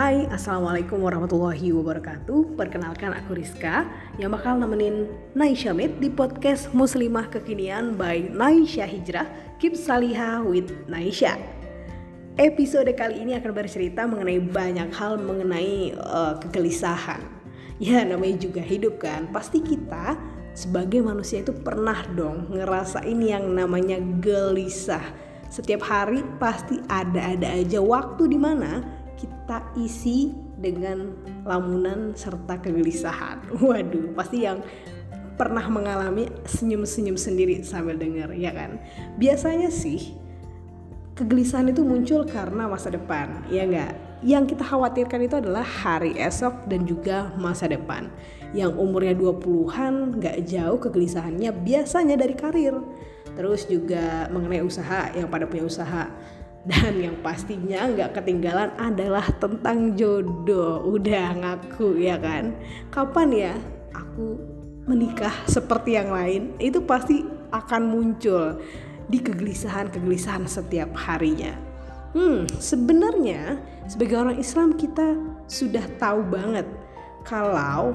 Hai, Assalamualaikum warahmatullahi wabarakatuh. Perkenalkan aku Rizka Yang bakal nemenin Naisha Med di podcast Muslimah Kekinian by Naisha Hijrah Keep Salihah with Naisha. Episode kali ini akan bercerita mengenai banyak hal mengenai uh, kegelisahan. Ya namanya juga hidup kan. Pasti kita sebagai manusia itu pernah dong ngerasain yang namanya gelisah. Setiap hari pasti ada-ada aja waktu di mana kita isi dengan lamunan serta kegelisahan. Waduh, pasti yang pernah mengalami senyum-senyum sendiri sambil dengar, ya kan? Biasanya sih kegelisahan itu muncul karena masa depan, ya enggak? Yang kita khawatirkan itu adalah hari esok dan juga masa depan. Yang umurnya 20-an nggak jauh kegelisahannya biasanya dari karir. Terus juga mengenai usaha yang pada punya usaha dan yang pastinya nggak ketinggalan adalah tentang jodoh. Udah ngaku ya kan? Kapan ya aku menikah seperti yang lain? Itu pasti akan muncul di kegelisahan-kegelisahan setiap harinya. Hmm, sebenarnya sebagai orang Islam kita sudah tahu banget kalau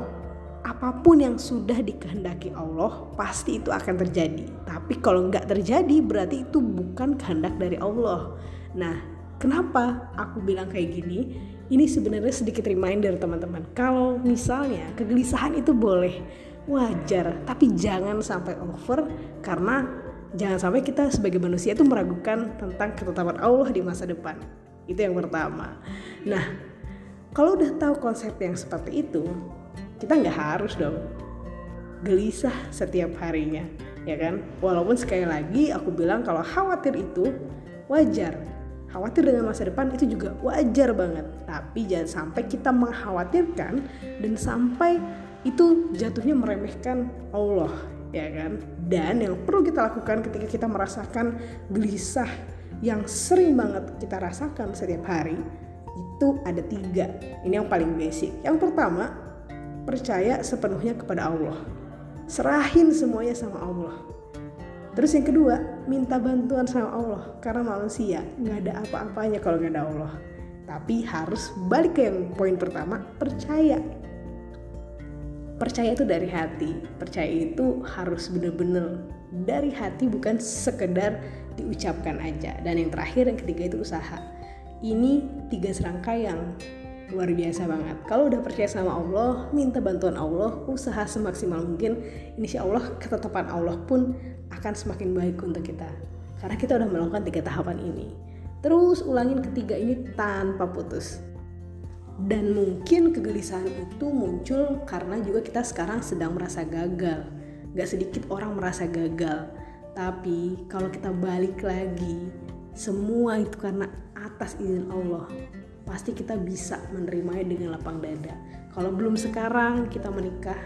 apa pun yang sudah dikehendaki Allah pasti itu akan terjadi. Tapi kalau nggak terjadi berarti itu bukan kehendak dari Allah. Nah, kenapa aku bilang kayak gini? Ini sebenarnya sedikit reminder teman-teman. Kalau misalnya kegelisahan itu boleh wajar, tapi jangan sampai over karena jangan sampai kita sebagai manusia itu meragukan tentang ketetapan Allah di masa depan. Itu yang pertama. Nah, kalau udah tahu konsep yang seperti itu, kita nggak harus dong gelisah setiap harinya, ya kan? Walaupun sekali lagi aku bilang kalau khawatir itu wajar, khawatir dengan masa depan itu juga wajar banget. Tapi jangan sampai kita mengkhawatirkan dan sampai itu jatuhnya meremehkan Allah ya kan? Dan yang perlu kita lakukan ketika kita merasakan gelisah yang sering banget kita rasakan setiap hari itu ada tiga. Ini yang paling basic. Yang pertama percaya sepenuhnya kepada Allah. Serahin semuanya sama Allah Terus yang kedua, minta bantuan sama Allah karena manusia nggak ada apa-apanya kalau nggak ada Allah. Tapi harus balik ke yang poin pertama, percaya. Percaya itu dari hati. Percaya itu harus bener-bener dari hati bukan sekedar diucapkan aja. Dan yang terakhir yang ketiga itu usaha. Ini tiga serangkaian luar biasa banget. Kalau udah percaya sama Allah, minta bantuan Allah, usaha semaksimal mungkin, insya Allah ketetapan Allah pun akan semakin baik untuk kita. Karena kita udah melakukan tiga tahapan ini. Terus ulangin ketiga ini tanpa putus. Dan mungkin kegelisahan itu muncul karena juga kita sekarang sedang merasa gagal. Gak sedikit orang merasa gagal. Tapi kalau kita balik lagi, semua itu karena atas izin Allah pasti kita bisa menerimanya dengan lapang dada. Kalau belum sekarang kita menikah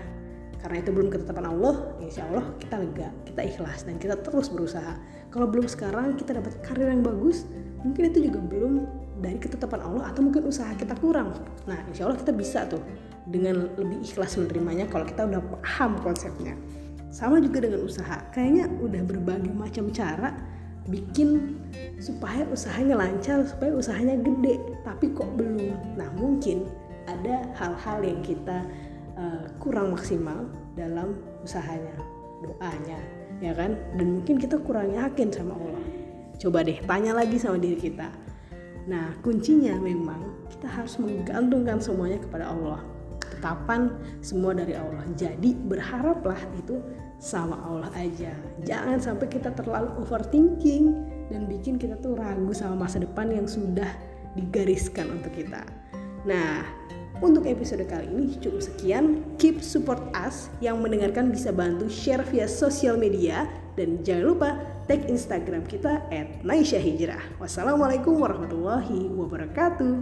karena itu belum ketetapan Allah, insya Allah kita lega, kita ikhlas dan kita terus berusaha. Kalau belum sekarang kita dapat karir yang bagus, mungkin itu juga belum dari ketetapan Allah atau mungkin usaha kita kurang. Nah, insya Allah kita bisa tuh dengan lebih ikhlas menerimanya kalau kita udah paham konsepnya. Sama juga dengan usaha, kayaknya udah berbagai macam cara bikin supaya usahanya lancar, supaya usahanya gede, tapi kok belum. Nah, mungkin ada hal-hal yang kita uh, kurang maksimal dalam usahanya, doanya, ya kan? Dan mungkin kita kurang yakin sama Allah. Coba deh tanya lagi sama diri kita. Nah, kuncinya memang kita harus menggantungkan semuanya kepada Allah. Ketetapan semua dari Allah. Jadi berharaplah itu sama Allah aja. Jangan sampai kita terlalu overthinking dan bikin kita tuh ragu sama masa depan yang sudah digariskan untuk kita. Nah, untuk episode kali ini cukup sekian. Keep support us. Yang mendengarkan bisa bantu share via sosial media dan jangan lupa tag Instagram kita @naisyahhijrah. Wassalamualaikum warahmatullahi wabarakatuh.